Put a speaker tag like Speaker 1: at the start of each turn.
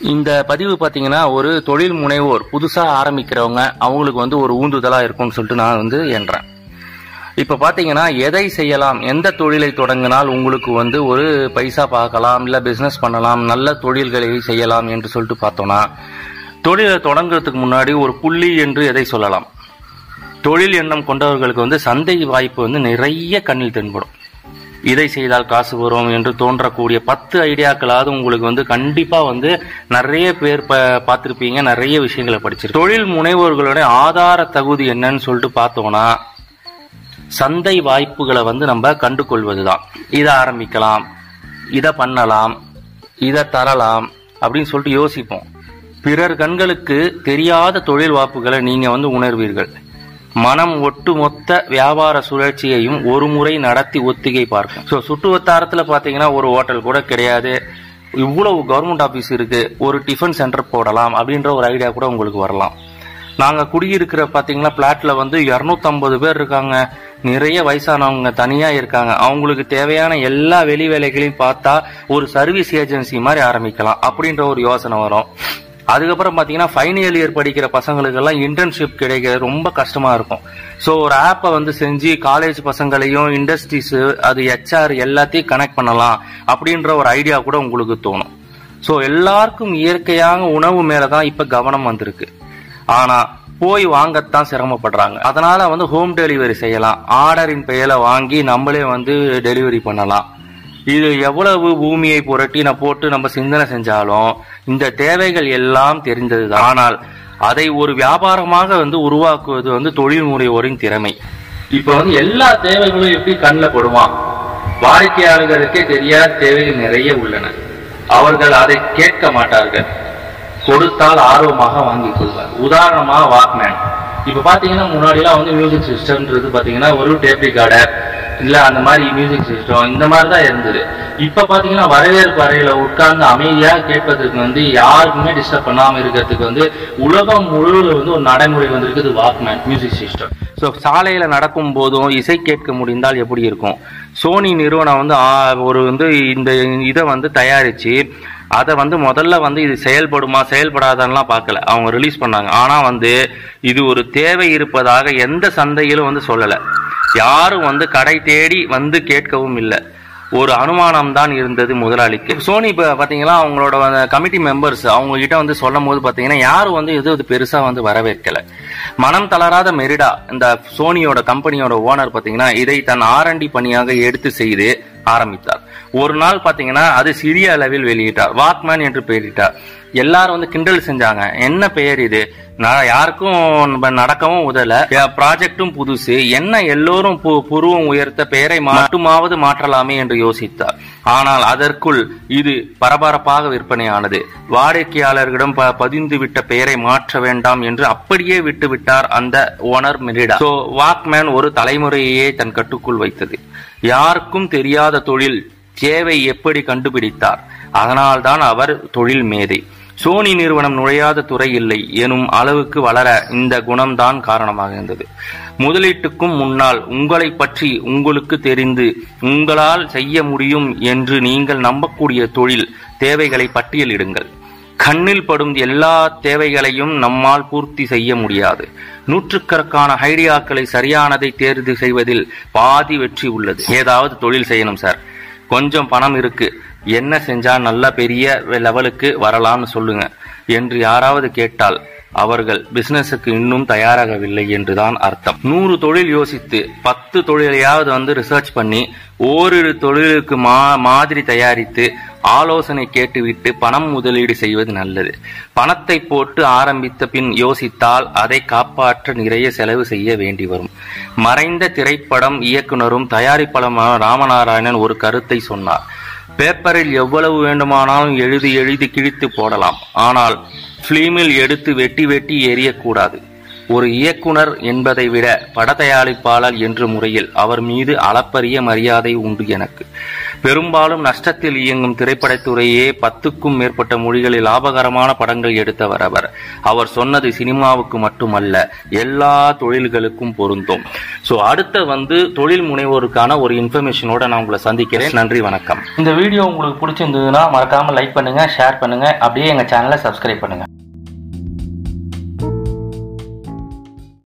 Speaker 1: இந்த பதிவு பார்த்தீங்கன்னா ஒரு தொழில் முனைவோர் புதுசாக ஆரம்பிக்கிறவங்க அவங்களுக்கு வந்து ஒரு ஊந்துதலாக இருக்கும்னு சொல்லிட்டு நான் வந்து எண்றேன். இப்போ பார்த்தீங்கன்னா எதை செய்யலாம் எந்த தொழிலை தொடங்கினால் உங்களுக்கு வந்து ஒரு பைசா பார்க்கலாம் இல்லை பிஸ்னஸ் பண்ணலாம் நல்ல தொழில்களை செய்யலாம் என்று சொல்லிட்டு பார்த்தோன்னா தொழிலை தொடங்குறதுக்கு முன்னாடி ஒரு புள்ளி என்று எதை சொல்லலாம்? தொழில் எண்ணம் கொண்டவர்களுக்கு வந்து சந்தை வாய்ப்பு வந்து நிறைய கண்ணில் தென்படும். இதை செய்தால் காசு வரும் என்று தோன்றக்கூடிய பத்து ஐடியாக்களாவது உங்களுக்கு வந்து கண்டிப்பா வந்து நிறைய பேர் ப பார்த்துருப்பீங்க நிறைய விஷயங்களை படிச்சிருக்கு தொழில் முனைவோர்களுடைய ஆதார தகுதி என்னன்னு சொல்லிட்டு பார்த்தோம்னா சந்தை வாய்ப்புகளை வந்து நம்ம கண்டு கொள்வதுதான் இதை ஆரம்பிக்கலாம் இதை பண்ணலாம் இதை தரலாம் அப்படின்னு சொல்லிட்டு யோசிப்போம். பிறர் கண்களுக்கு தெரியாத தொழில் வாய்ப்புகளை நீங்க வந்து உணர்வீர்கள். மனம் ஒட்டுமொத்த வியாபார சுழற்சியையும் ஒரு முறை நடத்தி ஒத்திகை பார்க்கும். ஸோ சுற்று வட்டாரத்தில் பார்த்தீங்கன்னா ஒரு ஹோட்டல் கூட கிடையாது. இவ்வளவு கவர்மெண்ட் ஆஃபீஸ் இருக்கு. ஒரு டிஃபன் சென்டர் போடலாம் அப்படின்ற ஒரு ஐடியா கூட உங்களுக்கு வரலாம். நாங்கள் குடியிருக்கிற பார்த்தீங்கன்னா பிளாட்ல வந்து 250 பேர் இருக்காங்க. நிறைய வயசானவங்க தனியாக இருக்காங்க. அவங்களுக்கு தேவையான எல்லா வெளி வேலைகளையும் பார்த்தா ஒரு சர்வீஸ் ஏஜென்சி மாதிரி ஆரம்பிக்கலாம் அப்படின்ற ஒரு யோசனை வரும். அதுக்கப்புறம் பார்த்தீங்கன்னா ஃபைனல் இயர் படிக்கிற பசங்களுக்கெல்லாம் இன்டர்ன்ஷிப் கிடைக்கிறது ரொம்ப கஷ்டமா இருக்கும். ஸோ ஒரு ஆப்பை வந்து செஞ்சு காலேஜ் பசங்களையும் இண்டஸ்ட்ரீஸு அது ஹெச்ஆர் எல்லாத்தையும் கனெக்ட் பண்ணலாம் அப்படின்ற ஒரு ஐடியா கூட உங்களுக்கு தோணும். ஸோ எல்லாருக்கும் இயற்கையாக உணவு மேலே தான் இப்போ கவனம் வந்திருக்கு. ஆனால் போய் வாங்கத்தான் சிரமப்படுறாங்க. அதனால வந்து ஹோம் டெலிவரி செய்யலாம். ஆர்டரின் பெயரை வாங்கி நம்மளே வந்து டெலிவரி பண்ணலாம். இது எவ்வளவு பூமியை புரட்டி நான் போட்டு நம்ம சிந்தனை செஞ்சாலும் இந்த தேவைகள் எல்லாம் தெரிந்ததுதான். ஆனால் அதை ஒரு வியாபாரமாக வந்து உருவாக்குவது வந்து தொழில்முறையோரின் திறமை. இப்ப வந்து எல்லா தேவைகளும் எப்படி கண்ணில் படுவான் வாடிக்கையாளர்களுக்கே தெரியாத தேவைகள் நிறைய உள்ளன. அவர்கள் அதை கேட்க மாட்டார்கள். கொடுத்தால் ஆர்வமாக வாங்கிக் கொள்வார். உதாரணமா வாக்மேன் இப்ப பாத்தீங்கன்னா முன்னாடி எல்லாம் வந்து மியூசிக் சிஸ்டம்ன்றது பாத்தீங்கன்னா ஒரு டேப் ரெக்கார்டர் இல்லை அந்த மாதிரி மியூசிக் சிஸ்டம் இந்த மாதிரி தான் இருந்தது. இப்போ பார்த்தீங்கன்னா வரவேற்பு அறையில் உட்கார்ந்து அமைதியாக கேட்பதற்கு வந்து யாருக்குமே டிஸ்டர்ப் பண்ணாமல் இருக்கிறதுக்கு வந்து உலகம் முழுவதும் வந்து ஒரு நடைமுறை வந்திருக்குது வாக்மேன் மியூசிக் சிஸ்டம் ஸோ சாலையில் நடக்கும் போதும் இசை கேட்க முடிந்தால் எப்படி இருக்கும்? சோனி நிறுவனம் வந்து ஒரு வந்து இந்த இதை வந்து தயாரித்து அதை வந்து முதல்ல வந்து இது செயல்படுமா செயல்படாதான்லாம் பார்க்கல. அவங்க ரிலீஸ் பண்ணாங்க. ஆனால் வந்து இது ஒரு தேவை இருப்பதாக எந்த சந்தையிலும் வந்து சொல்லலை. யாரும் வந்து கடை தேடி வந்து கேட்கவும் இல்லை. ஒரு அனுமானம் தான் இருந்தது முதலாளிக்கு. சோனி இப்போ பாத்தீங்கன்னா அவங்களோட கமிட்டி மெம்பர்ஸ் அவங்க கிட்ட வந்து சொல்லும் போது பார்த்தீங்கன்னா யாரும் வந்து எது இது பெருசாக வந்து வரவேற்கலை. மனம் தளராத மெரிடா இந்த சோனியோட கம்பெனியோட ஓனர் பார்த்தீங்கன்னா இதை தன் ஆர்என்டி பணியாக எடுத்து செய்து ஆரம்பித்தார். ஒரு நாள் பாத்தீங்கன்னா அது சிறிய அளவில் வெளியிட்டார் வாக்மேன் என்று பெயரிட்டார் எல்லாரும் வந்து கிண்டல் செஞ்சாங்க. என்ன பெயர் இது? யாருக்கும் நடக்கவும் உதல. ப்ராஜெக்டும் புதுசு. என்ன எல்லோரும் பு- புருவம் உயர்த்த பெயரை மட்டுமாவது மாற்றலாமே என்று யோசித்தார். ஆனால் அதற்குள் இது பரபரப்பாக விற்பனையானது. வாடிக்கையாளர்களிடம் பதிந்து விட்ட பெயரை மாற்ற வேண்டாம் என்று அப்படியே விட்டுவிட்டார் அந்த ஓனர் மெரிடா. சோ வாக்மேன் ஒரு தலைமுறையே தன் கட்டுக்குள் வைத்தது. யாருக்கும் தெரியாத தொழில் தேவை எப்படி கண்டுபிடித்தார்? அதனால்தான் அவர் தொழில் மேதை. சோனி நிறுவனம் நுழையாத துறை இல்லை எனும் அளவுக்கு வளர இந்த குணம்தான் காரணமாக இருந்தது. முதலீட்டுக்கும் முன்னால் உங்களை பற்றி உங்களுக்கு தெரிந்து உங்களால் செய்ய முடியும் என்று நீங்கள் நம்பக்கூடிய தொழில் தேவைகளை பட்டியலிடுங்கள். கண்ணில் படும் எல்லா தேவைகளையும் நம்மால் பூர்த்தி செய்ய முடியாது. நூற்றுக்கணக்கான ஐடியாக்களை சரியானதை தேர்வு செய்வதில் பாதி வெற்றி உள்ளது. ஏதாவது தொழில் செய்யணும் சார். கொஞ்சம் பணம் இருக்கு. என்ன செஞ்சா நல்ல பெரிய லெவலுக்கு வரலாம்னு சொல்லுங்க. என்று யாராவது கேட்டால் அவர்கள் பிசினஸுக்கு இன்னும் தயாராகவில்லை என்றுதான் அர்த்தம். நூறு தொழில் யோசித்து பத்து தொழிலையாவது வந்து ரிசர்ச் பண்ணி ஓரிரு தொழிலுக்கு மா மாதிரி தயாரித்து ஆலோசனை கேட்டுவிட்டு பணம் முதலீடு செய்வது நல்லது. பணத்தை போட்டு ஆரம்பித்த பின் யோசித்தால் அதை காப்பாற்ற நிறைய செலவு செய்ய வேண்டி வரும். மறைந்த திரைப்படம் இயக்குனரும் தயாரிப்பாளருமான ராமநாராயணன் ஒரு கருத்தை சொன்னார். பேப்பரில் எவ்வளவு வேண்டுமானாலும் எழுதி எழுதி கிழித்து போடலாம். ஆனால் பிலிமில் எடுத்து வெட்டி வெட்டி எரியக்கூடாது ஒரு இயக்குனர் என்பதை விட பட தயாரிப்பாளர் என்ற முறையில் அவர் மீது அளப்பரிய மரியாதை உண்டு எனக்கு. பெரும்பாலும் நஷ்டத்தில் இயங்கும் திரைப்படத்துறையே பத்துக்கும் மேற்பட்ட மொழிகளில் லாபகரமான படங்கள் எடுத்தவர் அவர். அவர் சொன்னது சினிமாவுக்கு மட்டுமல்ல எல்லா தொழில்களுக்கும் பொருந்தும். ஸோ அடுத்த வந்து தொழில் முனைவோருக்கான ஒரு இன்ஃபர்மேஷனோட நான் உங்களை சந்திக்கிறேன். நன்றி வணக்கம். இந்த வீடியோ உங்களுக்கு பிடிச்சிருந்ததுன்னா மறக்காம லைக் பண்ணுங்க ஷேர் பண்ணுங்க அப்படியே எங்க சேனலை சப்ஸ்கிரைப் பண்ணுங்க.